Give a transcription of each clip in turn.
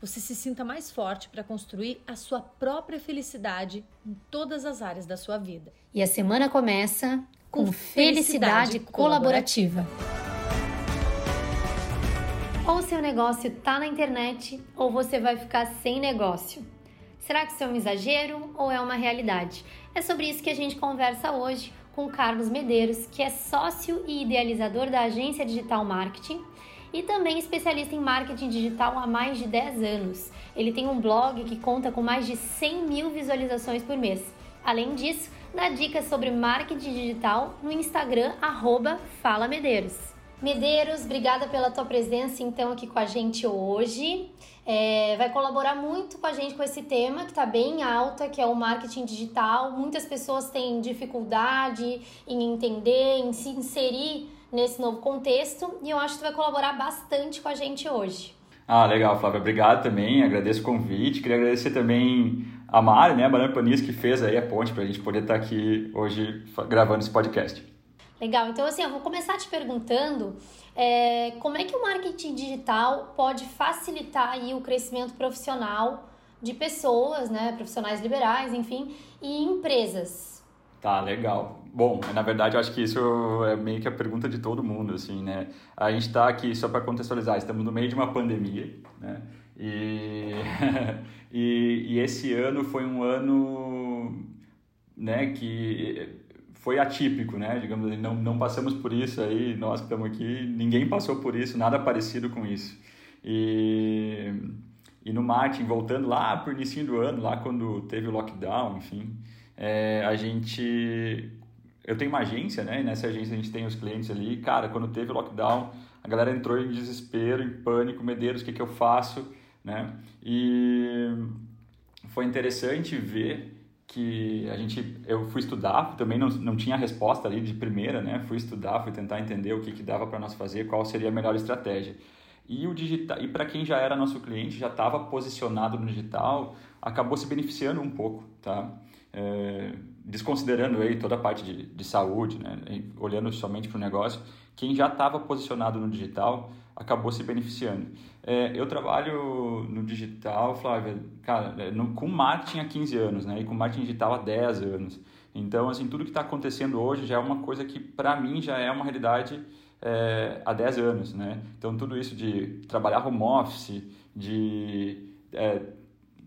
você se sinta mais forte para construir a sua própria felicidade em todas as áreas da sua vida. E a semana começa com, com felicidade, felicidade colaborativa. Ou seu negócio está na internet ou você vai ficar sem negócio. Será que isso é um exagero ou é uma realidade? É sobre isso que a gente conversa hoje com Carlos Medeiros, que é sócio e idealizador da agência Digital Marketing e também especialista em marketing digital há mais de 10 anos. Ele tem um blog que conta com mais de 100 mil visualizações por mês. Além disso, dá dicas sobre marketing digital no Instagram, arroba Fala Medeiros. Medeiros, obrigada pela tua presença então aqui com a gente hoje. É, vai colaborar muito com a gente com esse tema que está bem alta, que é o marketing digital. Muitas pessoas têm dificuldade em entender, em se inserir nesse novo contexto e eu acho que tu vai colaborar bastante com a gente hoje. Ah, legal, Flávia. Obrigado também, agradeço o convite. Queria agradecer também a Mari, né, a Mariana Panis, que fez aí a ponte para a gente poder estar aqui hoje gravando esse podcast. Legal, então assim, eu vou começar te perguntando é, como é que o marketing digital pode facilitar aí o crescimento profissional de pessoas, né, profissionais liberais, enfim, e empresas. Tá, legal. Bom, na verdade, eu acho que isso é meio que a pergunta de todo mundo, assim, né? A gente está aqui, só para contextualizar, estamos no meio de uma pandemia, né? E, e, e, esse ano foi um ano, né, que foi atípico, né? Digamos assim, não, não passamos por isso aí, nós que estamos aqui, ninguém passou por isso, nada parecido com isso. E, e no marketing, voltando lá para o início do ano, lá quando teve o lockdown, enfim, é, a gente... Eu tenho uma agência, né? E nessa agência a gente tem os clientes ali. Cara, quando teve o lockdown, a galera entrou em desespero, em pânico, Medeiros, o que, que eu faço, né? E foi interessante ver que a gente eu fui estudar também não, não tinha resposta ali de primeira né fui estudar fui tentar entender o que, que dava para nós fazer qual seria a melhor estratégia e o digital e para quem já era nosso cliente já estava posicionado no digital acabou se beneficiando um pouco tá é, desconsiderando aí toda a parte de, de saúde né olhando somente para o negócio quem já estava posicionado no digital acabou se beneficiando. É, eu trabalho no digital, Flávia, cara, é, no, com marketing há 15 anos, né? E com marketing digital há 10 anos. Então, assim, tudo que está acontecendo hoje já é uma coisa que, para mim, já é uma realidade é, há 10 anos, né? Então, tudo isso de trabalhar home office, de é,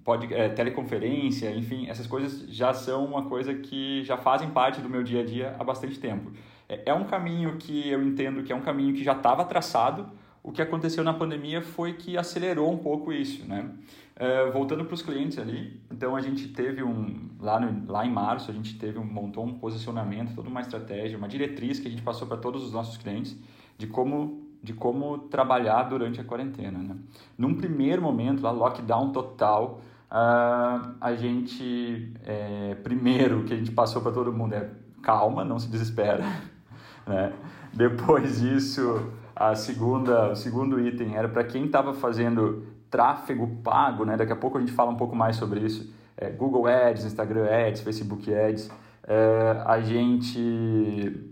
pode, é, teleconferência, enfim, essas coisas já são uma coisa que já fazem parte do meu dia a dia há bastante tempo. É, é um caminho que eu entendo que é um caminho que já estava traçado, o que aconteceu na pandemia foi que acelerou um pouco isso, né? Uh, voltando para os clientes ali, então a gente teve um lá, no, lá em março a gente teve um montou um posicionamento, toda uma estratégia, uma diretriz que a gente passou para todos os nossos clientes de como de como trabalhar durante a quarentena, né? Num primeiro momento, lá lockdown total, uh, a gente é, primeiro que a gente passou para todo mundo é calma, não se desespera, né? Depois disso a segunda, o segundo item era para quem estava fazendo tráfego pago, né? Daqui a pouco a gente fala um pouco mais sobre isso. É, Google Ads, Instagram Ads, Facebook Ads. É, a gente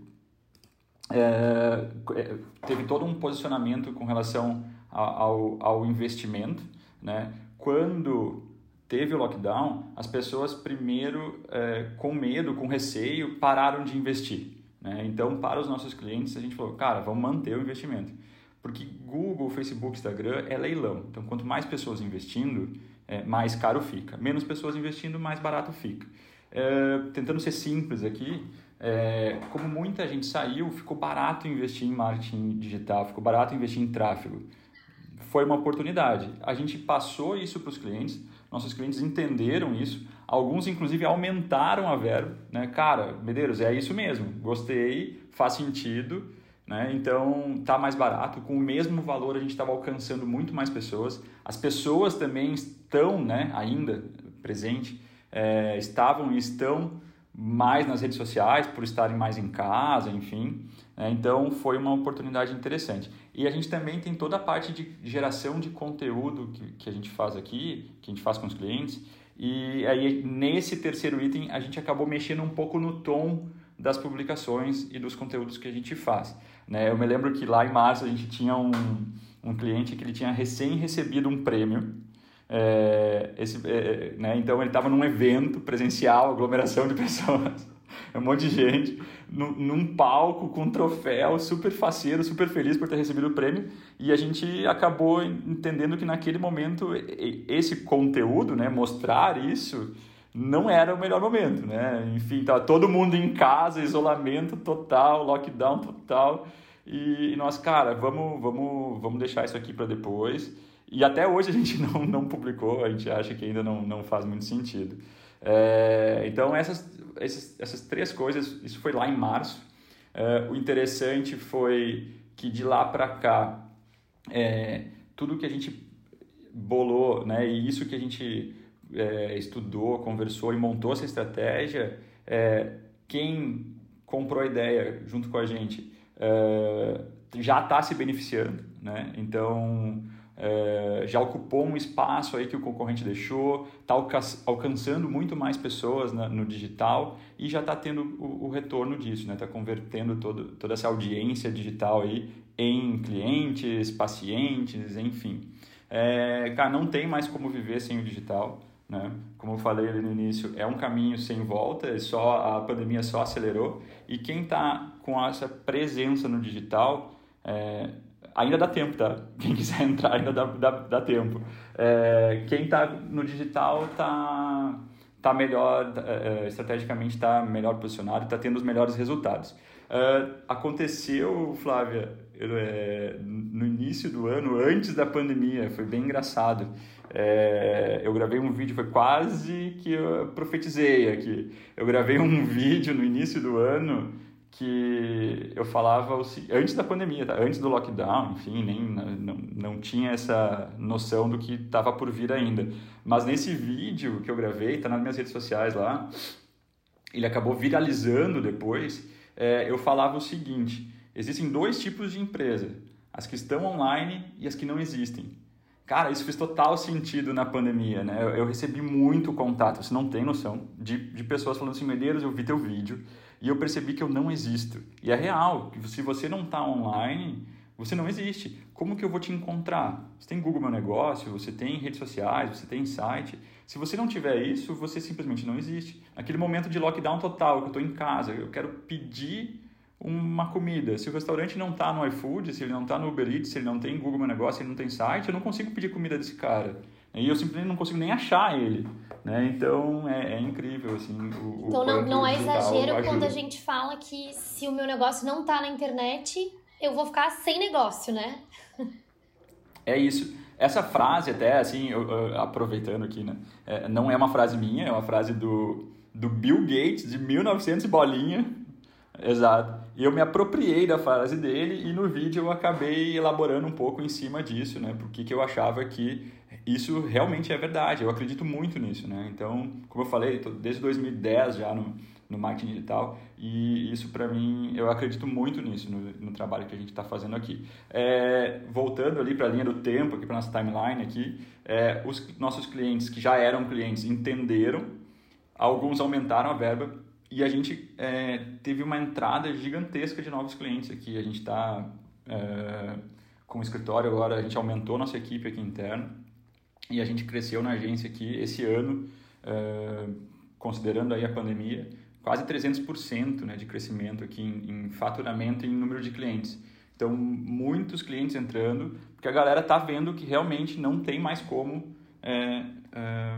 é, é teve todo um posicionamento com relação ao, ao investimento, né? Quando teve o lockdown, as pessoas primeiro, é, com medo, com receio, pararam de investir. Né? Então, para os nossos clientes, a gente falou, cara, vamos manter o investimento. Porque Google, Facebook, Instagram é leilão. Então, quanto mais pessoas investindo, é, mais caro fica. Menos pessoas investindo, mais barato fica. É, tentando ser simples aqui, é, como muita gente saiu, ficou barato investir em marketing digital, ficou barato investir em tráfego. Foi uma oportunidade. A gente passou isso para os clientes, nossos clientes entenderam isso, alguns inclusive aumentaram a verba, né? Cara, Medeiros, é isso mesmo, gostei, faz sentido, né? Então tá mais barato, com o mesmo valor a gente estava alcançando muito mais pessoas. As pessoas também estão, né, ainda presente é, estavam e estão mais nas redes sociais, por estarem mais em casa, enfim. É, então foi uma oportunidade interessante. E a gente também tem toda a parte de geração de conteúdo que, que a gente faz aqui, que a gente faz com os clientes. E aí nesse terceiro item a gente acabou mexendo um pouco no tom das publicações e dos conteúdos que a gente faz. Né? Eu me lembro que lá em março a gente tinha um, um cliente que ele tinha recém recebido um prêmio é, esse, é, né? Então ele estava num evento presencial, aglomeração de pessoas, um monte de gente, num, num palco com um troféu, super faceiro, super feliz por ter recebido o prêmio. E a gente acabou entendendo que naquele momento esse conteúdo, né, mostrar isso, não era o melhor momento, né? Enfim, tava todo mundo em casa, isolamento total, lockdown total. E, e nós, cara, vamos, vamos, vamos deixar isso aqui para depois. E até hoje a gente não, não publicou, a gente acha que ainda não, não faz muito sentido. É, então, essas, essas, essas três coisas, isso foi lá em março. É, o interessante foi que de lá para cá, é, tudo que a gente bolou, né, e isso que a gente é, estudou, conversou e montou essa estratégia, é, quem comprou a ideia junto com a gente é, já está se beneficiando. Né? Então, é, já ocupou um espaço aí que o concorrente deixou, está alcançando muito mais pessoas na, no digital e já está tendo o, o, retorno disso, né? Está convertendo todo, toda essa audiência digital aí em clientes, pacientes, enfim. É, cara, não tem mais como viver sem o digital, né? Como eu falei ali no início, é um caminho sem volta, é só a pandemia só acelerou e quem está com essa presença no digital é, ainda dá tempo, tá? Quem quiser entrar ainda dá, dá, dá tempo. É, quem está no digital está tá melhor, é, é estrategicamente está melhor posicionado, está tendo os melhores resultados. É, aconteceu, Flávia, é, no início do ano, antes da pandemia, foi bem engraçado. É, eu gravei um vídeo, foi quase que eu profetizei aqui. Eu gravei um vídeo no início do ano que eu falava antes da pandemia, tá? antes do lockdown, enfim, nem não, não tinha essa noção do que estava por vir ainda. Mas nesse vídeo que eu gravei, está nas minhas redes sociais lá, ele acabou viralizando depois. É, eu falava o seguinte: existem dois tipos de empresa, as que estão online e as que não existem. Cara, isso fez total sentido na pandemia, né? Eu, eu recebi muito contato, você não tem noção, de, de pessoas falando assim, Medeiros, eu vi teu vídeo, e eu percebi que eu não existo. E é real, que se você não está online, você não existe. Como que eu vou te encontrar? Você tem Google Meu Negócio, você tem redes sociais, você tem site. Se você não tiver isso, você simplesmente não existe. Naquele momento de lockdown total, que eu estou em casa, eu quero pedir uma comida. Se o restaurante não está no iFood, se ele não está no Uber Eats, se ele não tem Google Meu Negócio, se ele não tem site, eu não consigo pedir comida desse cara. E eu simplesmente não consigo nem achar ele. Né? Então é, é incrível assim. O, então não, não é exagero ajuda. quando a gente fala que se o meu negócio não está na internet, eu vou ficar sem negócio, né? É isso. Essa frase até, assim, eu, eu, aproveitando aqui, né? É, não é uma frase minha, é uma frase do, do Bill Gates, de 1900 bolinha. Exato. E eu me apropriei da frase dele e no vídeo eu acabei elaborando um pouco em cima disso, né? Porque que eu achava que isso realmente é verdade. Eu acredito muito nisso, né? Então, como eu falei, desde 2010 já no, no marketing digital e isso para mim eu acredito muito nisso no, no trabalho que a gente está fazendo aqui é, voltando ali para a linha do tempo aqui para nossa timeline aqui é, os nossos clientes que já eram clientes entenderam alguns aumentaram a verba e a gente é, teve uma entrada gigantesca de novos clientes aqui a gente está é, com o escritório agora a gente aumentou nossa equipe aqui interna e a gente cresceu na agência aqui esse ano é, considerando aí a pandemia quase 300% né, de crescimento aqui em, em faturamento e em número de clientes. Então, muitos clientes entrando, porque a galera está vendo que realmente não tem mais como é, é,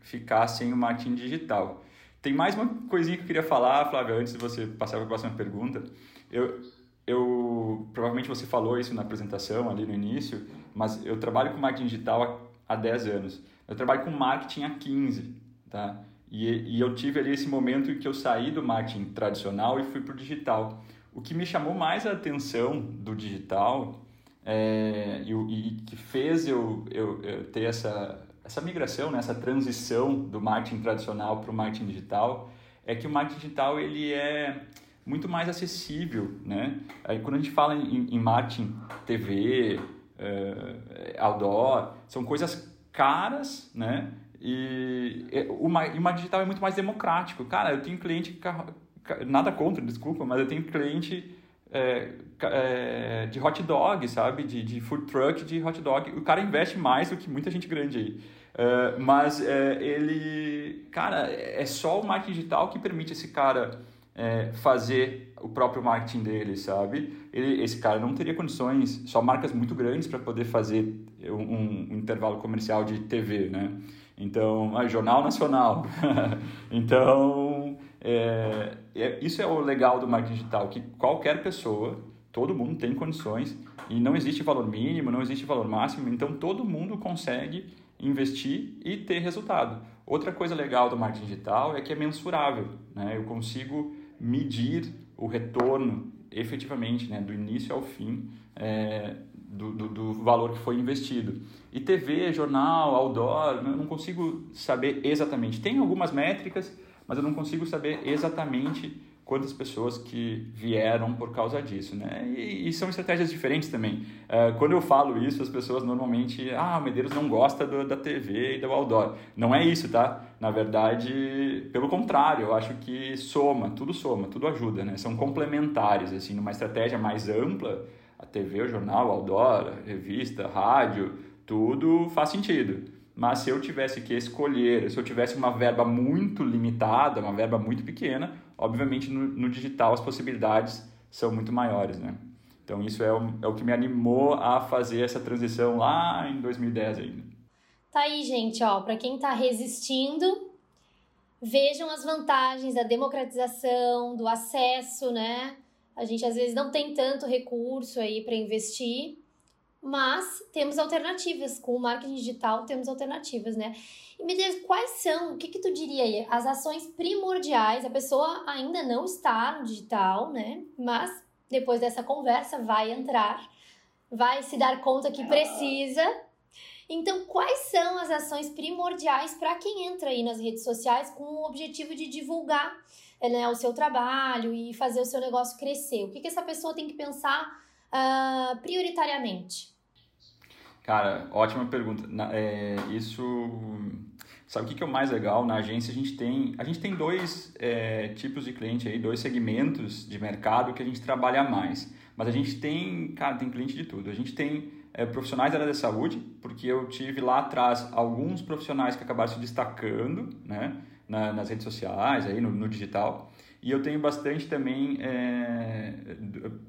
ficar sem o marketing digital. Tem mais uma coisinha que eu queria falar, Flávia, antes de você passar para a próxima pergunta. Eu, eu, provavelmente você falou isso na apresentação ali no início, mas eu trabalho com marketing digital há, há 10 anos. Eu trabalho com marketing há 15, tá? E, e eu tive ali esse momento em que eu saí do marketing tradicional e fui para o digital. O que me chamou mais a atenção do digital é, e, e que fez eu, eu, eu ter essa, essa migração, né, essa transição do marketing tradicional para o marketing digital, é que o marketing digital ele é muito mais acessível, né? Aí, quando a gente fala em, em marketing TV, uh, outdoor, são coisas caras, né? E, o, marketing digital é muito mais democrático. Cara, eu tenho cliente, nada contra, desculpa, mas eu tenho cliente é, é, de hot dog, sabe? De, de food truck de hot dog. O cara investe mais do que muita gente grande aí. Uh, mas é, ele, cara, é só o marketing digital que permite esse cara é, fazer o próprio marketing dele, sabe? Ele, esse cara não teria condições, só marcas muito grandes para poder fazer um, um, intervalo comercial de TV, né? Então, ah, Jornal Nacional. então, é, é, isso é o legal do marketing digital, que qualquer pessoa, todo mundo tem condições e não existe valor mínimo, não existe valor máximo, então todo mundo consegue investir e ter resultado. Outra coisa legal do marketing digital é que é mensurável, né? Eu consigo medir o retorno efetivamente, né, do início ao fim, é, do, do, do, valor que foi investido. E TV, jornal, outdoor, eu não consigo saber exatamente. Tem algumas métricas, mas eu não consigo saber exatamente quantas pessoas que vieram por causa disso, né? E, e são estratégias diferentes também. Uh, quando eu falo isso, as pessoas normalmente, ah, o Medeiros não gosta do, da TV e do outdoor. Não é isso, tá? Na verdade, pelo contrário, eu acho que soma, tudo soma, tudo ajuda, né? São complementares, assim, numa estratégia mais ampla, a TV, o jornal, o outdoor, a revista, rádio, tudo faz sentido. Mas se eu tivesse que escolher, se eu tivesse uma verba muito limitada, uma verba muito pequena, obviamente no, no digital as possibilidades são muito maiores, né? Então isso é o, é o que me animou a fazer essa transição lá em 2010 ainda. Tá aí, gente, ó, para quem tá resistindo, vejam as vantagens da democratização, do acesso, né? A gente às vezes não tem tanto recurso aí para investir, mas temos alternativas. Com o marketing digital temos alternativas, né? E me diz quais são, o que, que tu diria aí, as ações primordiais? A pessoa ainda não está no digital, né? Mas depois dessa conversa vai entrar, vai se dar conta que precisa. Então, quais são as ações primordiais para quem entra aí nas redes sociais com o objetivo de divulgar né, o seu trabalho e fazer o seu negócio crescer? O que, que essa pessoa tem que pensar uh, prioritariamente? Cara, ótima pergunta. É, isso. Sabe o que, que é o mais legal? Na agência a gente tem, a gente tem dois é, tipos de cliente aí, dois segmentos de mercado que a gente trabalha mais. Mas a gente tem, cara, tem cliente de tudo. A gente tem é, profissionais da área da saúde, porque eu tive lá atrás alguns profissionais que acabaram se destacando, né, na, nas redes sociais, aí no, no digital. E eu tenho bastante também é,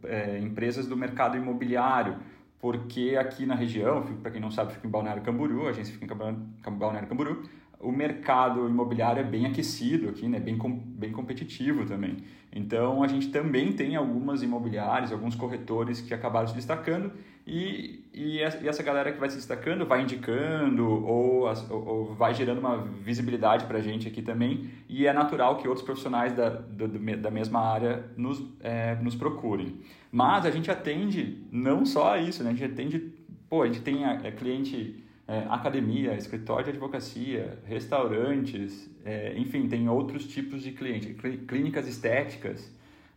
é, empresas do mercado imobiliário, porque aqui na região, para quem não sabe, fica em Balneário Camboriú, a agência fica em Balneário Camboriú, o mercado imobiliário é bem aquecido aqui, né? bem, bem competitivo também. Então, a gente também tem algumas imobiliárias, alguns corretores que acabaram se destacando e, e essa galera que vai se destacando vai indicando ou, ou vai gerando uma visibilidade para a gente aqui também e é natural que outros profissionais da, do, da mesma área nos, é, nos procurem. Mas a gente atende não só isso, né? a gente atende, pô, a gente tem a, é, cliente é, academia, escritório de advocacia, restaurantes, é, enfim, tem outros tipos de cliente, clínicas estéticas,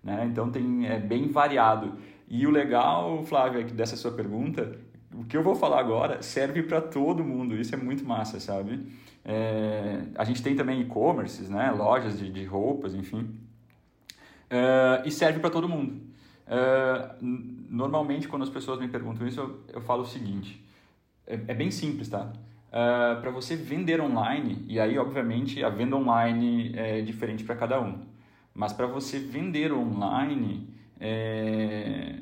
né? Então tem é bem variado. E o legal, Flávio, é dessa sua pergunta, o que eu vou falar agora serve para todo mundo. Isso é muito massa, sabe? É, a gente tem também e-commerces, né? Lojas de, de roupas, enfim. É, e serve para todo mundo. É, normalmente, quando as pessoas me perguntam isso, eu, eu falo o seguinte é, é bem simples, tá? Uh, para você vender online, e aí, obviamente, a venda online é diferente para cada um, mas para você vender online, é...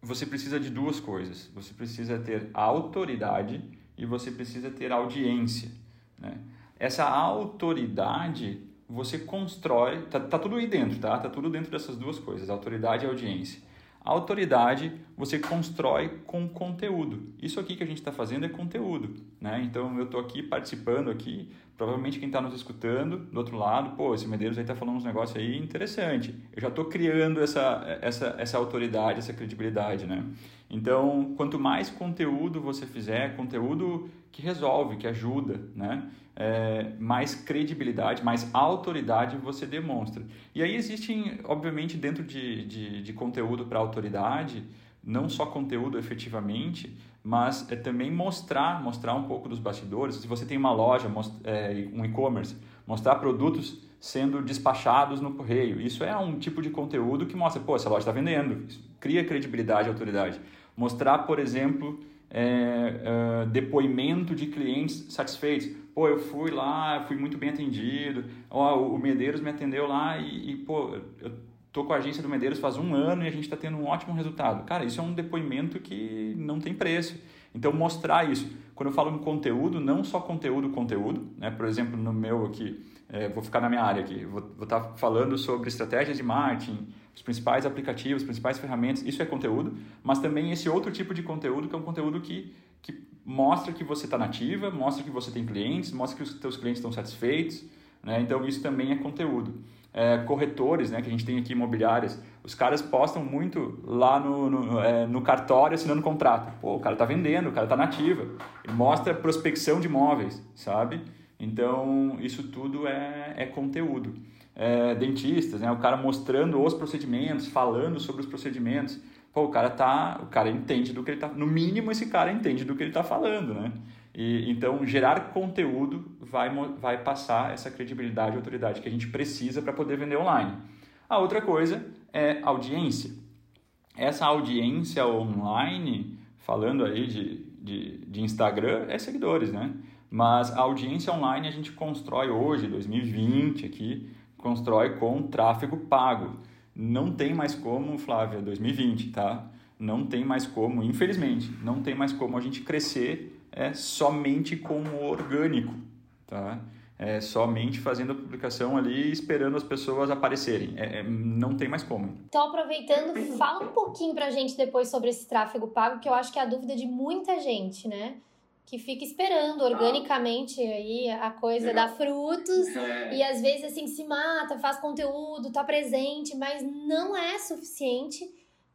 você precisa de duas coisas. Você precisa ter autoridade e você precisa ter audiência. Né? Essa autoridade você constrói, tá, tá tudo aí dentro, tá? Tá tudo dentro dessas duas coisas, autoridade e audiência. A autoridade você constrói com conteúdo. Isso aqui que a gente está fazendo é conteúdo, né? Então eu estou aqui participando aqui, provavelmente quem está nos escutando do outro lado, pô, esse Medeiros aí está falando uns negócios aí interessante. Eu já estou criando essa, essa, essa autoridade, essa credibilidade, né? Então, quanto mais conteúdo você fizer, conteúdo que resolve, que ajuda, né? É, mais credibilidade, mais autoridade você demonstra. E aí existem, obviamente, dentro de, de, de conteúdo para autoridade, não só conteúdo efetivamente, mas é também mostrar, mostrar um pouco dos bastidores. Se você tem uma loja, é, um e-commerce, mostrar produtos sendo despachados no correio. Isso é um tipo de conteúdo que mostra, pô, essa loja está vendendo. Isso cria credibilidade e autoridade. Mostrar, por exemplo, é, é, depoimento de clientes satisfeitos. Pô, eu fui lá, fui muito bem atendido. Ó, o Medeiros me atendeu lá e, e pô, eu tô com a agência do Medeiros faz um ano e a gente está tendo um ótimo resultado. Cara, isso é um depoimento que não tem preço. Então, mostrar isso. Quando eu falo em conteúdo, não só conteúdo, conteúdo. Né? Por exemplo, no meu aqui, é, vou ficar na minha área aqui, vou estar tá falando sobre estratégias de marketing, os principais aplicativos, as principais ferramentas, isso é conteúdo, mas também esse outro tipo de conteúdo que é um conteúdo que, que mostra que você está nativa, mostra que você tem clientes, mostra que os seus clientes estão satisfeitos, né? então isso também é conteúdo. É, corretores, né, que a gente tem aqui imobiliárias, os caras postam muito lá no, no, é, no cartório assinando contrato. Pô, o cara está vendendo, o cara está nativa. Ele mostra prospecção de imóveis, sabe? Então, isso tudo é, é conteúdo é, dentistas, né? O cara mostrando os procedimentos, falando sobre os procedimentos. Pô, o cara tá, o cara entende do que ele tá, no mínimo esse cara entende do que ele tá falando, né? E, então, gerar conteúdo vai, vai passar essa credibilidade e autoridade que a gente precisa para poder vender online. A outra coisa é audiência. Essa audiência online, falando aí de, de, de Instagram, é seguidores, né? Mas a audiência online a gente constrói hoje, 2020 aqui, constrói com tráfego pago. Não tem mais como, Flávia, 2020, tá? Não tem mais como, infelizmente, não tem mais como a gente crescer é, somente com o orgânico, tá? É, somente fazendo a publicação ali esperando as pessoas aparecerem. É, é, não tem mais como. Então, aproveitando, fala um pouquinho pra gente depois sobre esse tráfego pago, que eu acho que é a dúvida de muita gente, né? Que fica esperando organicamente aí a coisa dar frutos é. e às vezes assim se mata, faz conteúdo, tá presente, mas não é suficiente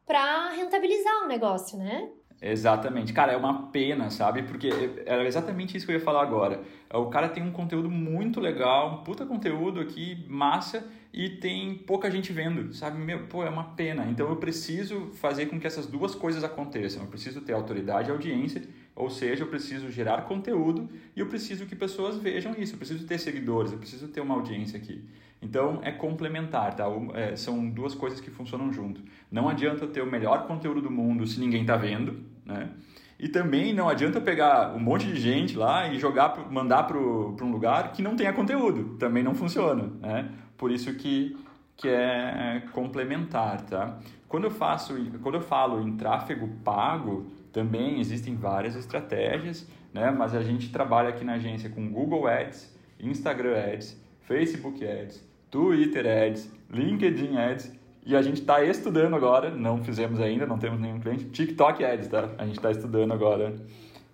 para rentabilizar o negócio, né? Exatamente. Cara, é uma pena, sabe? Porque era exatamente isso que eu ia falar agora. O cara tem um conteúdo muito legal, um puta conteúdo aqui, massa, e tem pouca gente vendo, sabe? Meu, pô, é uma pena. Então eu preciso fazer com que essas duas coisas aconteçam. Eu preciso ter autoridade e audiência ou seja, eu preciso gerar conteúdo e eu preciso que pessoas vejam isso. Eu preciso ter seguidores, eu preciso ter uma audiência aqui. Então é complementar, tá? É, são duas coisas que funcionam junto. Não adianta eu ter o melhor conteúdo do mundo se ninguém está vendo, né? E também não adianta eu pegar um monte de gente lá e jogar, mandar para um lugar que não tenha conteúdo. Também não funciona, né? Por isso que, que é complementar, tá? Quando eu faço, quando eu falo em tráfego pago, também existem várias estratégias, né? mas a gente trabalha aqui na agência com Google Ads, Instagram Ads, Facebook Ads, Twitter Ads, LinkedIn Ads e a gente está estudando agora, não fizemos ainda, não temos nenhum cliente, TikTok Ads, tá? A gente está estudando agora,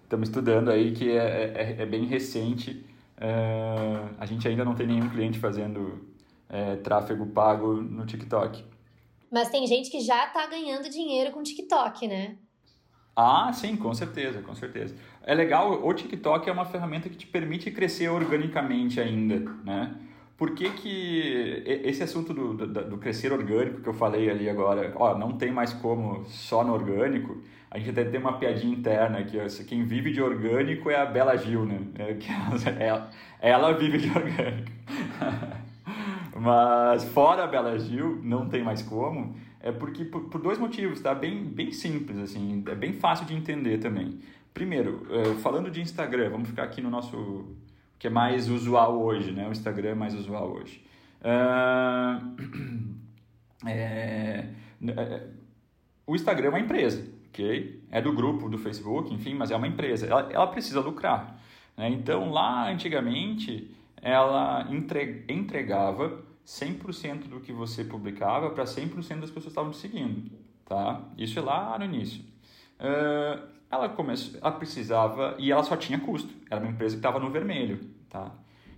estamos estudando aí que é, é, é bem recente, é, a gente ainda não tem nenhum cliente fazendo é, tráfego pago no TikTok. Mas tem gente que já está ganhando dinheiro com TikTok, né? Ah, sim, com certeza, com certeza. É legal, o TikTok é uma ferramenta que te permite crescer organicamente ainda, né? Por que, que esse assunto do, do, do, crescer orgânico que eu falei ali agora, ó, não tem mais como só no orgânico, a gente até tem uma piadinha interna ó, quem vive de orgânico é a Bela Gil, né? É, ela, ela vive de orgânico. Mas fora a Bela Gil, não tem mais como é porque por, por, dois motivos, tá? Bem, bem simples, assim, é bem fácil de entender também. Primeiro, é, falando de Instagram, vamos ficar aqui no nosso que é mais usual hoje, né? O Instagram é mais usual hoje. Uh, é, o Instagram é uma empresa, ok? É do grupo do Facebook, enfim, mas é uma empresa. Ela, ela precisa lucrar. Né? Então, lá antigamente, ela entre, entregava 100% do que você publicava para 100% das pessoas que estavam te seguindo. tá? Isso é lá no início. Uh, ela começou, ela precisava e ela só tinha custo. Era uma empresa que estava no vermelho, tá?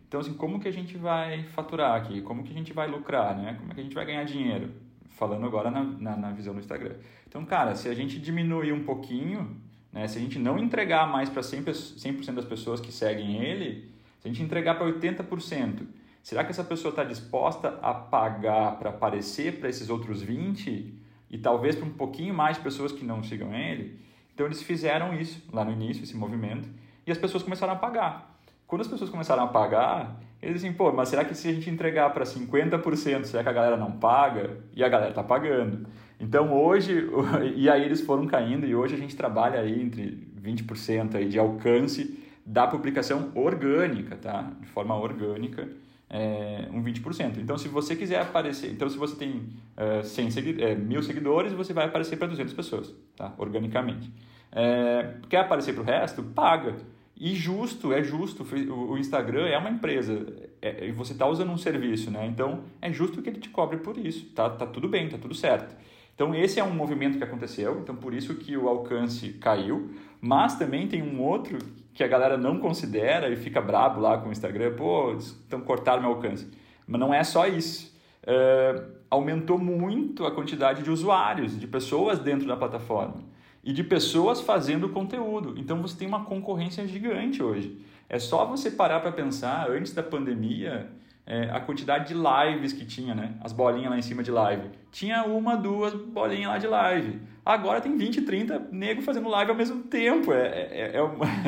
Então assim, como que a gente vai faturar aqui? Como que a gente vai lucrar, né? Como é que a gente vai ganhar dinheiro? Falando agora na, na, na visão do Instagram. Então, cara, se a gente diminuir um pouquinho, né? Se a gente não entregar mais para 100%, 100 das pessoas que seguem ele, se a gente entregar para 80%, será que essa pessoa está disposta a pagar para aparecer para esses outros 20 e talvez para um pouquinho mais de pessoas que não sigam ele? Então eles fizeram isso lá no início, esse movimento, e as pessoas começaram a pagar. Quando as pessoas começaram a pagar, eles assim, pô, mas será que se a gente entregar para 50%, será que a galera não paga? E a galera está pagando. Então hoje, e aí eles foram caindo, e hoje a gente trabalha aí entre 20% aí de alcance da publicação orgânica, tá? De forma orgânica, é, um 20%. Então, se você quiser aparecer, então se você tem é, 100 segui é, mil seguidores, você vai aparecer para 200 pessoas, tá? Organicamente. É, quer aparecer para o resto? Paga. E justo, é justo, o Instagram é uma empresa é, e você está usando um serviço, né? Então, é justo que ele te cobre por isso, tá, tá tudo bem, tá tudo certo. Então, esse é um movimento que aconteceu, então por isso que o alcance caiu, mas também tem um outro que a galera não considera e fica brabo lá com o Instagram, pô, então cortaram meu alcance. Mas não é só isso. É, aumentou muito a quantidade de usuários, de pessoas dentro da plataforma e de pessoas fazendo conteúdo. Então você tem uma concorrência gigante hoje. É só você parar para pensar, antes da pandemia, é, a quantidade de lives que tinha, né? As bolinhas lá em cima de live. Tinha uma, duas bolinhas lá de live. Agora tem 20, 30 nego fazendo live ao mesmo tempo, é, é,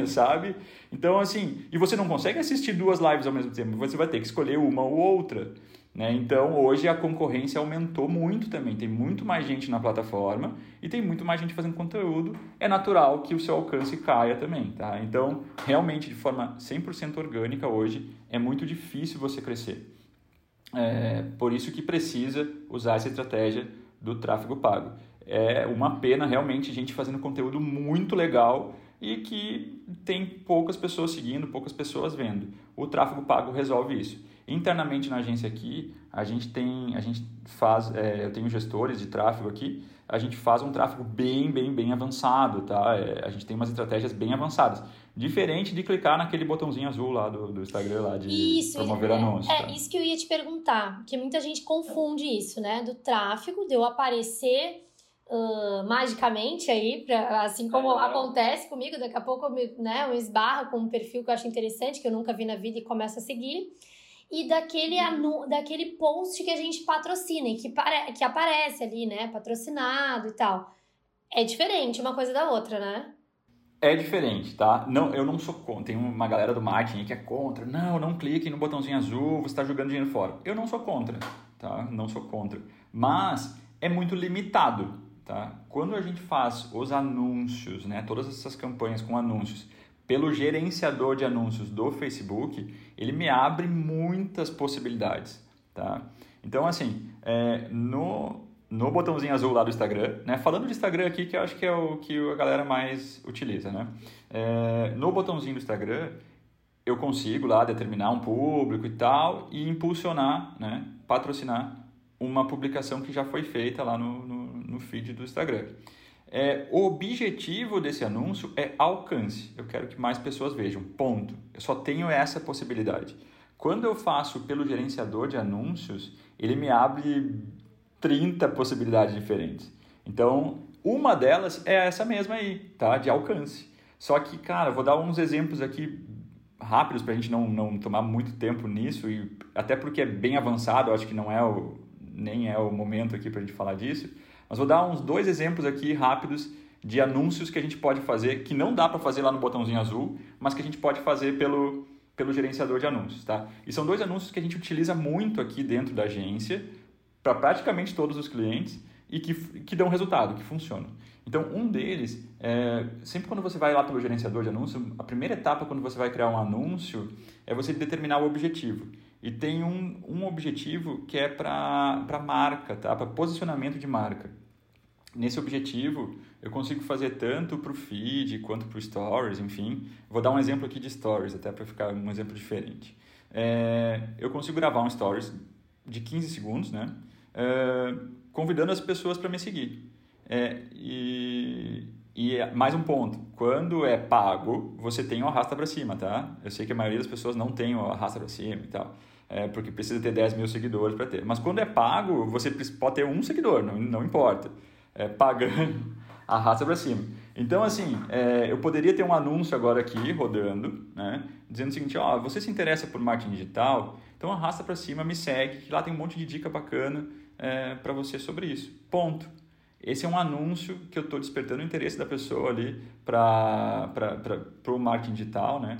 é, sabe? Então, assim, e você não consegue assistir duas lives ao mesmo tempo, você vai ter que escolher uma ou outra. Né? Então, hoje a concorrência aumentou muito também. Tem muito mais gente na plataforma e tem muito mais gente fazendo conteúdo. É natural que o seu alcance caia também. Tá? Então, realmente, de forma 100% orgânica, hoje é muito difícil você crescer. É, por isso que precisa usar essa estratégia do tráfego pago. É uma pena realmente gente fazendo conteúdo muito legal e que tem poucas pessoas seguindo, poucas pessoas vendo. O tráfego pago resolve isso. Internamente na agência aqui, a gente tem, a gente faz, é, eu tenho gestores de tráfego aqui, a gente faz um tráfego bem, bem, bem avançado, tá? É, a gente tem umas estratégias bem avançadas. Diferente de clicar naquele botãozinho azul lá do, do Instagram, lá de isso, promover é, anúncios. É, tá? isso que eu ia te perguntar, porque muita gente confunde isso, né? Do tráfego, de eu aparecer uh, magicamente aí, pra, assim como é. acontece comigo, daqui a pouco eu, me, né, eu esbarro com um perfil que eu acho interessante, que eu nunca vi na vida e começo a seguir e daquele, anu, daquele post que a gente patrocina e que, pare, que aparece ali, né? Patrocinado e tal. É diferente uma coisa da outra, né? É diferente, tá? Não, eu não sou contra. Tem uma galera do marketing que é contra. Não, não clique no botãozinho azul, você está jogando dinheiro fora. Eu não sou contra, tá? Não sou contra. Mas é muito limitado, tá? Quando a gente faz os anúncios, né? Todas essas campanhas com anúncios pelo gerenciador de anúncios do Facebook, ele me abre muitas possibilidades, tá? Então, assim, é, no, no botãozinho azul lá do Instagram, né? Falando de Instagram aqui, que eu acho que é o que a galera mais utiliza, né? É, no botãozinho do Instagram, eu consigo lá determinar um público e tal e impulsionar, né? Patrocinar uma publicação que já foi feita lá no, no, no feed do Instagram. É, o objetivo desse anúncio é alcance. Eu quero que mais pessoas vejam. Ponto. Eu só tenho essa possibilidade. Quando eu faço pelo gerenciador de anúncios, ele me abre 30 possibilidades diferentes. Então, uma delas é essa mesma aí, tá? De alcance. Só que, cara, vou dar uns exemplos aqui rápidos para a gente não, não tomar muito tempo nisso, e até porque é bem avançado, acho que não é o, nem é o momento aqui para a gente falar disso. Mas vou dar uns dois exemplos aqui rápidos de anúncios que a gente pode fazer, que não dá para fazer lá no botãozinho azul, mas que a gente pode fazer pelo, pelo gerenciador de anúncios, tá? E são dois anúncios que a gente utiliza muito aqui dentro da agência, para praticamente todos os clientes, e que, que dão resultado, que funcionam. Então, um deles, é, sempre quando você vai lá pelo gerenciador de anúncio, a primeira etapa quando você vai criar um anúncio é você determinar o objetivo. E tem um, um objetivo que é para marca, tá? para posicionamento de marca. Nesse objetivo, eu consigo fazer tanto para o feed quanto para o stories, enfim. Vou dar um exemplo aqui de stories, até para ficar um exemplo diferente. É, eu consigo gravar um stories de 15 segundos, né? É, convidando as pessoas para me seguir. É, e, e mais um ponto, quando é pago, você tem o arrasta para cima, tá? Eu sei que a maioria das pessoas não tem o arrasta para cima e tal, é, porque precisa ter 10 mil seguidores para ter. Mas quando é pago, você pode ter um seguidor, não, não importa. É, pagando, arrasta para cima. Então, assim, é, eu poderia ter um anúncio agora aqui rodando, né? Dizendo o seguinte, ó, você se interessa por marketing digital? Então arrasta para cima, me segue, que lá tem um monte de dica bacana é, para você sobre isso. Ponto. Esse é um anúncio que eu estou despertando o interesse da pessoa ali para o marketing digital, né?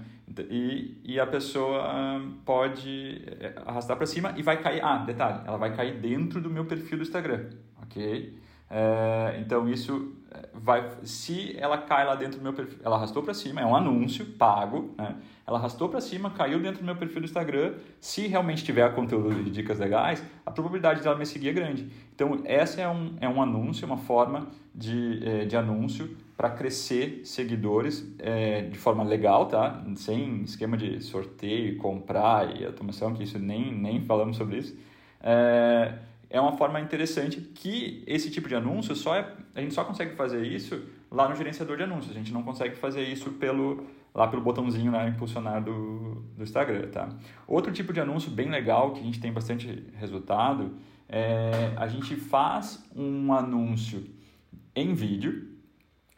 E, e a pessoa pode é, arrastar para cima e vai cair. Ah, detalhe, ela vai cair dentro do meu perfil do Instagram, ok? É, então isso é, vai, se ela cai lá dentro do meu perfil, ela arrastou para cima, é um anúncio pago, né? Ela arrastou para cima, caiu dentro do meu perfil do Instagram. Se realmente tiver conteúdo de dicas legais, a probabilidade dela me seguir é grande. Então, essa é um, é um anúncio, uma forma de, é, de anúncio para crescer seguidores é, de forma legal, tá? Sem esquema de sorteio, comprar e automação, que isso nem, nem falamos sobre isso. É, é uma forma interessante que esse tipo de anúncio só é, a gente só consegue fazer isso lá no gerenciador de anúncios. A gente não consegue fazer isso pelo lá pelo botãozinho lá impulsionar do, do Instagram, tá? Outro tipo de anúncio bem legal que a gente tem bastante resultado é a gente faz um anúncio em vídeo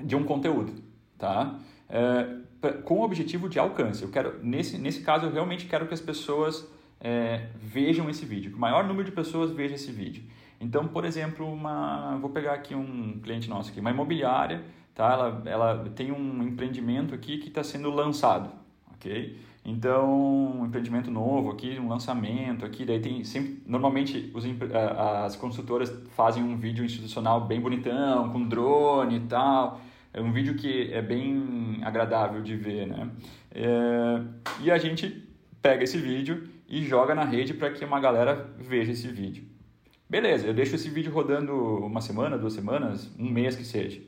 de um conteúdo, tá? É, com o objetivo de alcance. Eu quero nesse nesse caso eu realmente quero que as pessoas é, vejam esse vídeo, que o maior número de pessoas veja esse vídeo. Então, por exemplo, uma, vou pegar aqui um cliente nosso aqui, uma imobiliária, tá? Ela, ela tem um empreendimento aqui que está sendo lançado, ok? Então, um empreendimento novo aqui, um lançamento aqui, daí tem sempre, normalmente os, as consultoras fazem um vídeo institucional bem bonitão, com drone e tal, é um vídeo que é bem agradável de ver, né? É, e a gente pega esse vídeo e joga na rede para que uma galera veja esse vídeo. Beleza, eu deixo esse vídeo rodando uma semana, duas semanas, um mês que seja.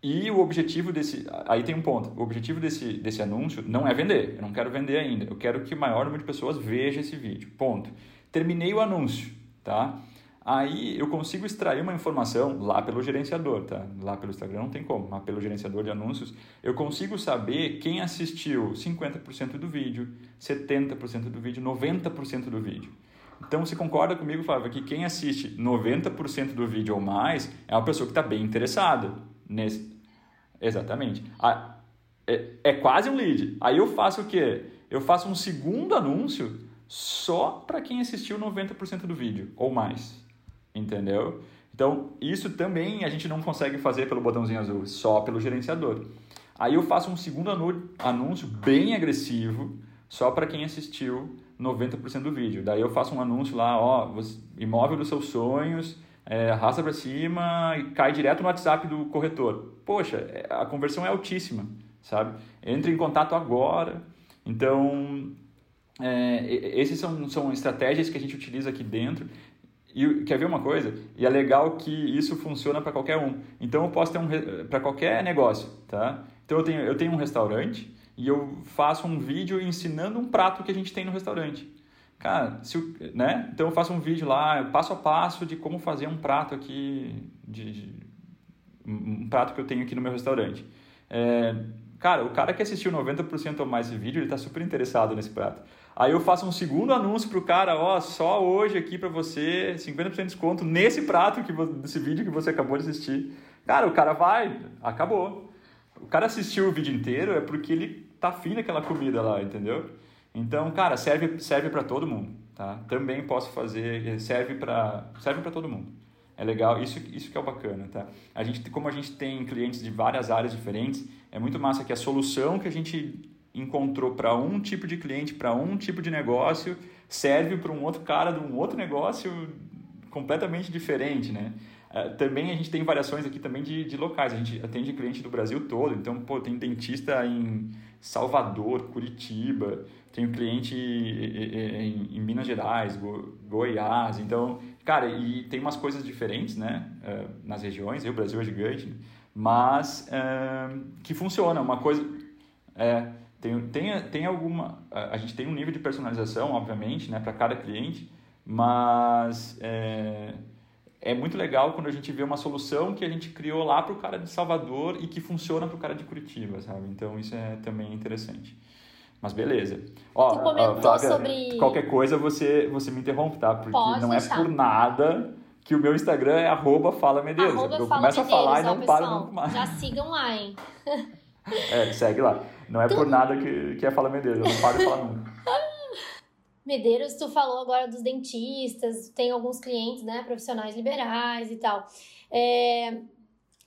E o objetivo desse. Aí tem um ponto. O objetivo desse, desse anúncio não é vender. Eu não quero vender ainda. Eu quero que o maior número de pessoas veja esse vídeo. Ponto. Terminei o anúncio, tá? Aí eu consigo extrair uma informação lá pelo gerenciador, tá? Lá pelo Instagram não tem como, mas pelo gerenciador de anúncios, eu consigo saber quem assistiu 50% do vídeo, 70% do vídeo, 90% do vídeo. Então, você concorda comigo, Flávio, que quem assiste 90% do vídeo ou mais é uma pessoa que está bem interessada nesse. Exatamente. É, é quase um lead. Aí eu faço o quê? Eu faço um segundo anúncio só para quem assistiu 90% do vídeo ou mais entendeu? Então, isso também a gente não consegue fazer pelo botãozinho azul, só pelo gerenciador. Aí eu faço um segundo anúncio bem agressivo, só para quem assistiu 90% do vídeo. Daí eu faço um anúncio lá, ó, imóvel dos seus sonhos, é, arrasta para cima e cai direto no WhatsApp do corretor. Poxa, é, a conversão é altíssima, sabe? Entre em contato agora. Então, é, esses são, são estratégias que a gente utiliza aqui dentro e quer ver uma coisa? E é legal que isso funciona para qualquer um. Então eu posso ter um para qualquer negócio, tá? Então eu tenho eu tenho um restaurante e eu faço um vídeo ensinando um prato que a gente tem no restaurante. Cara, se, né? Então eu faço um vídeo lá, passo a passo de como fazer um prato aqui de, de um prato que eu tenho aqui no meu restaurante. É, cara, o cara que assistiu 90% ou mais esse vídeo, ele está super interessado nesse prato. Aí eu faço um segundo anúncio pro cara, ó, só hoje aqui para você, 50% de desconto nesse prato que desse vídeo que você acabou de assistir. Cara, o cara vai, acabou. O cara assistiu o vídeo inteiro é porque ele tá afim daquela comida lá, entendeu? Então, cara, serve serve para todo mundo, tá? Também posso fazer, serve para serve para todo mundo. É legal, isso, isso que é o bacana, tá? A gente, como a gente tem clientes de várias áreas diferentes, é muito massa que a solução que a gente encontrou para um tipo de cliente, para um tipo de negócio, serve para um outro cara de um outro negócio completamente diferente, né? Uh, também a gente tem variações aqui também de, de locais, a gente atende cliente do Brasil todo, então, pô, tem dentista em Salvador, Curitiba, tem cliente em, em Minas Gerais, Go, Goiás, então, cara, e tem umas coisas diferentes, né, uh, nas regiões, e o Brasil é gigante, mas uh, que funciona, uma coisa... É, tem, tem, tem alguma. A gente tem um nível de personalização, obviamente, né, para cada cliente, mas é, é muito legal quando a gente vê uma solução que a gente criou lá para o cara de Salvador e que funciona para o cara de Curitiba, sabe? Então isso é também interessante. Mas beleza. Ó, tu comentou Flávia, sobre... qualquer coisa você, você me interrompe, tá? Porque Pode não deixar. é por nada que o meu Instagram é arroba Fala Medeiros. Eu começo a falar e não ó, paro pessoal. nunca mais. Já sigam lá, hein? É, segue lá. Não é por nada que, que é Fala Medeiros, eu não paro de falar nunca. Medeiros, tu falou agora dos dentistas, tem alguns clientes, né, profissionais liberais e tal. É,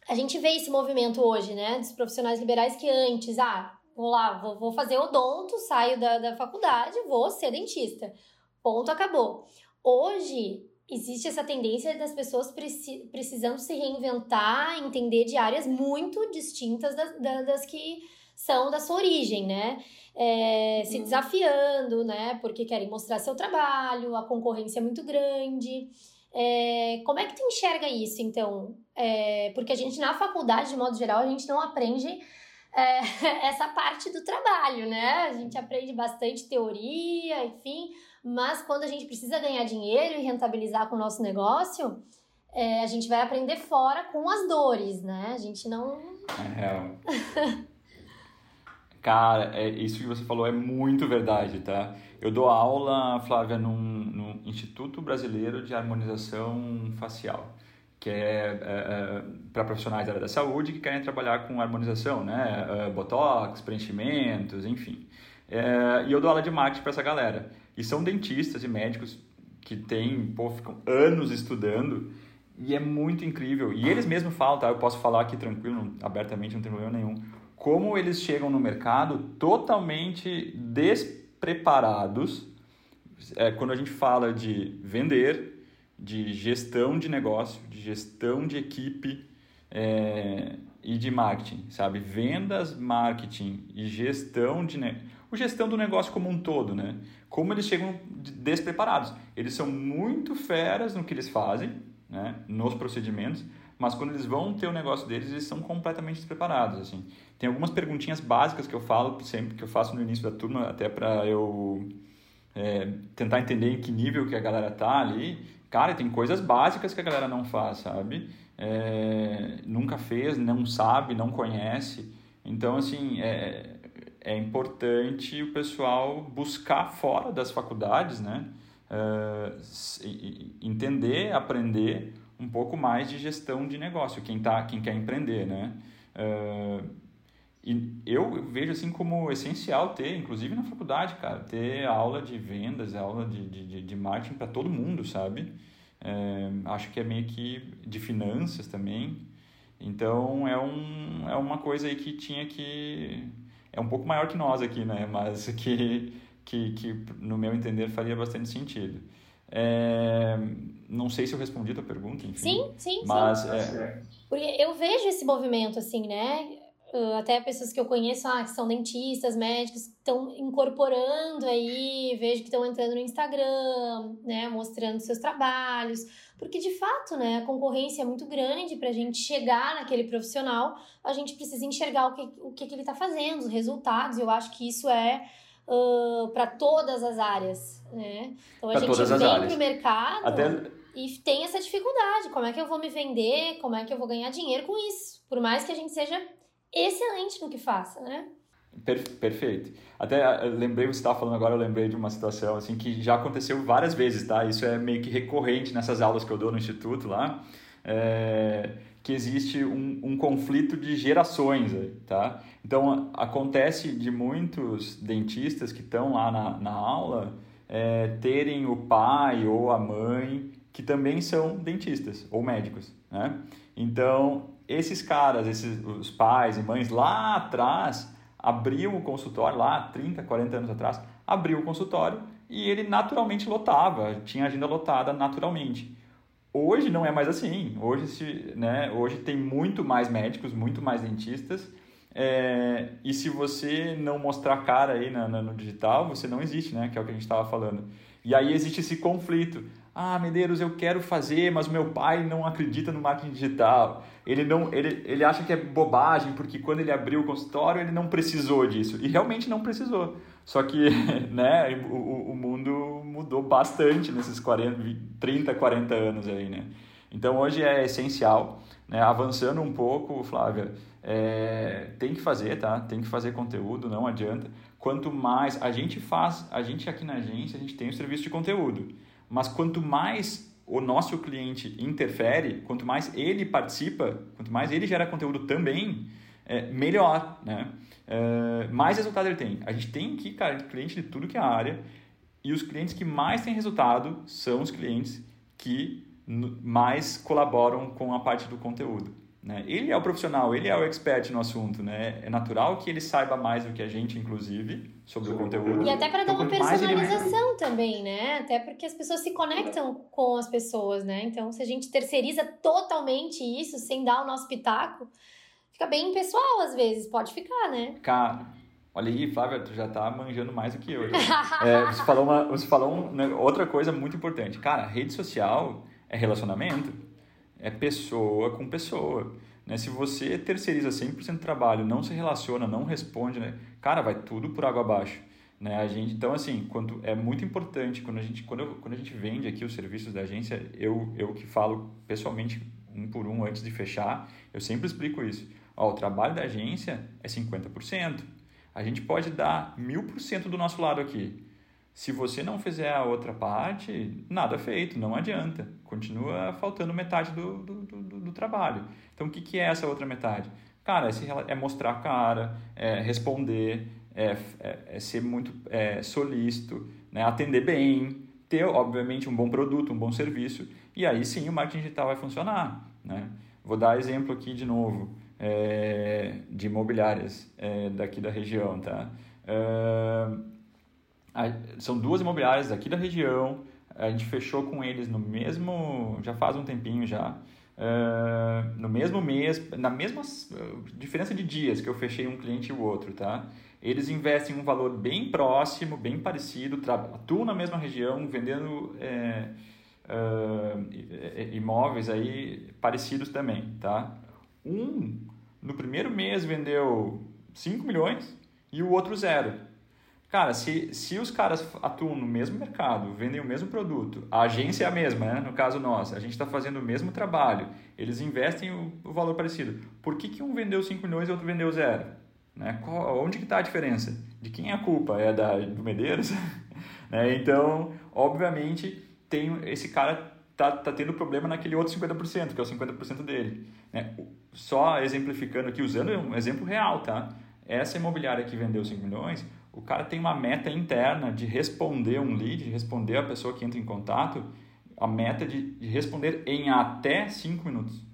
a gente vê esse movimento hoje, né, dos profissionais liberais que antes, ah, vou lá, vou, vou fazer odonto, saio da, da faculdade, vou ser dentista. Ponto, acabou. Hoje, existe essa tendência das pessoas preci precisando se reinventar, entender de áreas muito distintas das, das que são da sua origem, né? É, se desafiando, né? Porque querem mostrar seu trabalho, a concorrência é muito grande. É, como é que tu enxerga isso, então? É, porque a gente, na faculdade, de modo geral, a gente não aprende é, essa parte do trabalho, né? A gente aprende bastante teoria, enfim, mas quando a gente precisa ganhar dinheiro e rentabilizar com o nosso negócio, é, a gente vai aprender fora com as dores, né? A gente não. É real. Cara, é, isso que você falou é muito verdade, tá? Eu dou aula, Flávia, num, no Instituto Brasileiro de Harmonização Facial, que é, é, para profissionais da área da saúde que querem trabalhar com harmonização, né? É, botox, preenchimentos, enfim. É, e eu dou aula de marketing para essa galera. E são dentistas e médicos que têm, pô, ficam anos estudando e é muito incrível. E eles mesmos falam, tá? Eu posso falar aqui tranquilo, abertamente, não tem problema nenhum. Como eles chegam no mercado totalmente despreparados. É, quando a gente fala de vender, de gestão de negócio, de gestão de equipe é, e de marketing, sabe? Vendas, marketing e gestão de ne... o gestão do negócio como um todo, né? Como eles chegam despreparados. Eles são muito feras no que eles fazem, né? Nos procedimentos, mas quando eles vão ter o negócio deles, eles são completamente despreparados, assim. Tem algumas perguntinhas básicas que eu falo sempre, que eu faço no início da turma, até para eu é, tentar entender em que nível que a galera tá ali. Cara, tem coisas básicas que a galera não faz, sabe? É, nunca fez, não sabe, não conhece. Então, assim, é, é importante o pessoal buscar fora das faculdades, né? É, entender, aprender um pouco mais de gestão de negócio, quem, tá, quem quer empreender, né? Uh, e eu vejo assim como essencial ter, inclusive na faculdade, cara, ter aula de vendas, aula de, de, de marketing para todo mundo, sabe? É, acho que é meio que de finanças também. Então é, um, é uma coisa aí que tinha que. É um pouco maior que nós aqui, né? Mas que, que, que no meu entender, faria bastante sentido. É, não sei se eu respondi a tua pergunta, enfim. Sim, sim, mas, sim. É... Porque eu vejo esse movimento, assim, né? Até pessoas que eu conheço, ah, que são dentistas, médicos, estão incorporando aí, vejo que estão entrando no Instagram, né? Mostrando seus trabalhos. Porque, de fato, né? A concorrência é muito grande para a gente chegar naquele profissional. A gente precisa enxergar o que, o que, que ele está fazendo, os resultados. Eu acho que isso é... Uh, para todas as áreas, né? Então a pra gente todas as vem pro mercado Até... e tem essa dificuldade. Como é que eu vou me vender? Como é que eu vou ganhar dinheiro com isso? Por mais que a gente seja excelente no que faça, né? Per perfeito. Até eu lembrei, você estava falando agora, eu lembrei de uma situação assim que já aconteceu várias vezes, tá? Isso é meio que recorrente nessas aulas que eu dou no instituto lá, é, que existe um, um conflito de gerações, tá? Então acontece de muitos dentistas que estão lá na, na aula é, terem o pai ou a mãe que também são dentistas ou médicos, né? Então esses caras, esses os pais e mães lá atrás abriu o consultório lá 30, 40 anos atrás, abriu o consultório e ele naturalmente lotava, tinha agenda lotada naturalmente. Hoje não é mais assim. Hoje, se, né, hoje tem muito mais médicos, muito mais dentistas. É, e se você não mostrar cara aí na, na, no digital, você não existe, né? Que é o que a gente estava falando. E aí existe esse conflito. Ah, Medeiros, eu quero fazer, mas meu pai não acredita no marketing digital. Ele não, ele, ele acha que é bobagem porque quando ele abriu o consultório ele não precisou disso e realmente não precisou. Só que, né, o, o mundo mudou bastante nesses 40, 30, 40 anos aí, né? Então hoje é essencial, né? avançando um pouco, Flávia, é, tem que fazer, tá? Tem que fazer conteúdo, não adianta. Quanto mais a gente faz, a gente aqui na agência, a gente tem o serviço de conteúdo, mas quanto mais o nosso cliente interfere, quanto mais ele participa, quanto mais ele gera conteúdo também, é, melhor, né? É, mais resultado ele tem. A gente tem aqui, cara, cliente de tudo que é área e os clientes que mais têm resultado são os clientes que mais colaboram com a parte do conteúdo. Né? Ele é o profissional, ele é o expert no assunto, né? É natural que ele saiba mais do que a gente, inclusive, sobre o conteúdo. E até para dar então, uma personalização ele... também, né? Até porque as pessoas se conectam com as pessoas, né? Então, se a gente terceiriza totalmente isso, sem dar o nosso pitaco, fica bem pessoal às vezes, pode ficar, né? Cara, olha aí, Flávia, tu já tá manjando mais do que eu. é, você falou, uma, você falou um, né, outra coisa muito importante. Cara, rede social é relacionamento é pessoa com pessoa. Né? Se você terceiriza 100% do trabalho, não se relaciona, não responde, né? cara, vai tudo por água abaixo. Né? A gente, então, assim, quando, é muito importante, quando a, gente, quando, eu, quando a gente vende aqui os serviços da agência, eu, eu que falo pessoalmente, um por um, antes de fechar, eu sempre explico isso. Ó, o trabalho da agência é 50%. A gente pode dar 1000% do nosso lado aqui. Se você não fizer a outra parte, nada feito, não adianta. Continua faltando metade do, do, do, do trabalho. Então, o que, que é essa outra metade? Cara, é, é mostrar a cara, é responder, é, é, é ser muito é, solícito, né? atender bem, ter, obviamente, um bom produto, um bom serviço, e aí sim o marketing digital vai funcionar. Né? Vou dar exemplo aqui de novo é, de imobiliárias é, daqui da região. Tá? são duas imobiliárias daqui da região. A gente fechou com eles no mesmo, já faz um tempinho já. No mesmo mês, na mesma diferença de dias que eu fechei um cliente e o outro, tá? Eles investem um valor bem próximo, bem parecido, atuam na mesma região, vendendo é, imóveis aí parecidos também, tá? Um, no primeiro mês vendeu 5 milhões e o outro zero. Cara, se, se os caras atuam no mesmo mercado, vendem o mesmo produto, a agência é a mesma, né? no caso nosso, a gente está fazendo o mesmo trabalho, eles investem o, o, valor parecido. Por que, que um vendeu 5 milhões e outro vendeu zero? Né? Qual, onde que está a diferença? De quem é a culpa? É da, do Medeiros? né? Então, obviamente, tem esse cara tá, tá tendo problema naquele outro 50%, que é o 50% dele. Né? Só exemplificando aqui, usando um exemplo real, tá? Essa imobiliária que vendeu 5 milhões, o cara tem uma meta interna de responder um lead, de responder a pessoa que entra em contato, a meta de, de responder em até 5 minutos.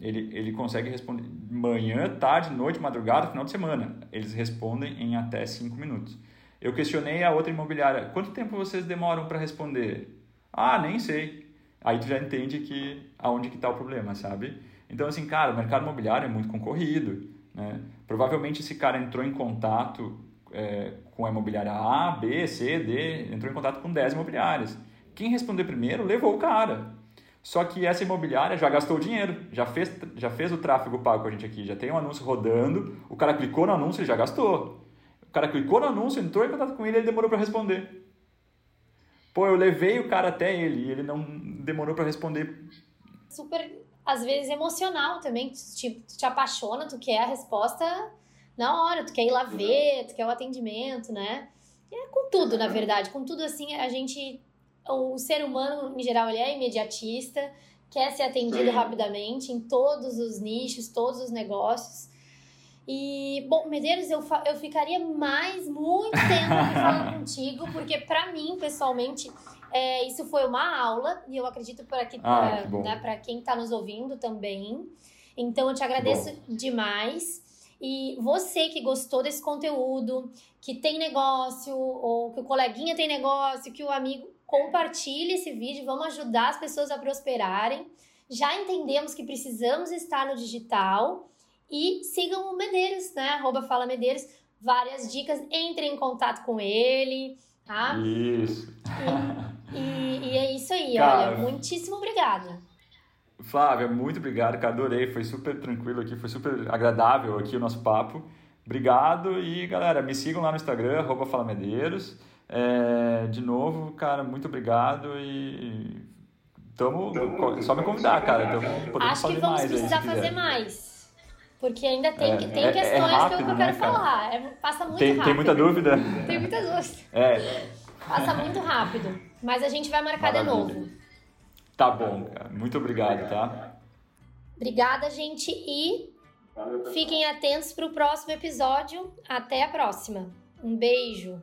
Ele, ele consegue responder manhã, tarde, noite, madrugada, final de semana. Eles respondem em até 5 minutos. Eu questionei a outra imobiliária, quanto tempo vocês demoram para responder? Ah, nem sei. Aí tu já entende que aonde que está o problema, sabe? Então, assim, cara, o mercado imobiliário é muito concorrido. Né? Provavelmente esse cara entrou em contato é, com a imobiliária A, B, C, D, entrou em contato com 10 imobiliárias. Quem respondeu primeiro levou o cara. Só que essa imobiliária já gastou o dinheiro, já fez, já fez o tráfego pago com a gente aqui, já tem um anúncio rodando, o cara clicou no anúncio e já gastou. O cara clicou no anúncio, entrou em contato com ele e ele demorou para responder. Pô, eu levei o cara até ele e ele não demorou para responder. Super às vezes, emocional também. Te, te apaixona, tu quer a resposta na hora, tu quer ir lá ver, tu quer o atendimento, né? É com tudo, na verdade. Com tudo, assim, a gente. O ser humano, em geral, ele é imediatista, quer ser atendido rapidamente em todos os nichos, todos os negócios. E, bom, Medeiros, eu, eu ficaria mais, muito tempo falando contigo, porque para mim, pessoalmente, é, isso foi uma aula, e eu acredito para que, ah, que né, quem está nos ouvindo também. Então, eu te agradeço demais. E você que gostou desse conteúdo, que tem negócio, ou que o coleguinha tem negócio, que o amigo compartilhe esse vídeo, vamos ajudar as pessoas a prosperarem. Já entendemos que precisamos estar no digital e sigam o Medeiros, né? Arroba Fala Medeiros, várias dicas, entrem em contato com ele, tá? Isso. E, e, e é isso aí, cara, olha, muitíssimo obrigada. Flávia, muito obrigado, cara, adorei, foi super tranquilo aqui, foi super agradável aqui o nosso papo. Obrigado e, galera, me sigam lá no Instagram, arroba Fala Medeiros. É, de novo, cara, muito obrigado e tamo, só me convidar, cara. Tamo Acho fazer que vamos mais precisar fazer quiser. mais. Porque ainda tem, É, tem é- é questões rápido, que eu né, quero cara? falar. É- passa muito Tem, rápido. tem muita dúvida? Tem muita dúvida. É, Passa muito rápido. Mas a gente vai marcar de Maravilha. novo. tá bom, cara. Muito obrigado, tá? Obrigada, gente. E fiquem atentos para o próximo episódio. Até a próxima. Um beijo.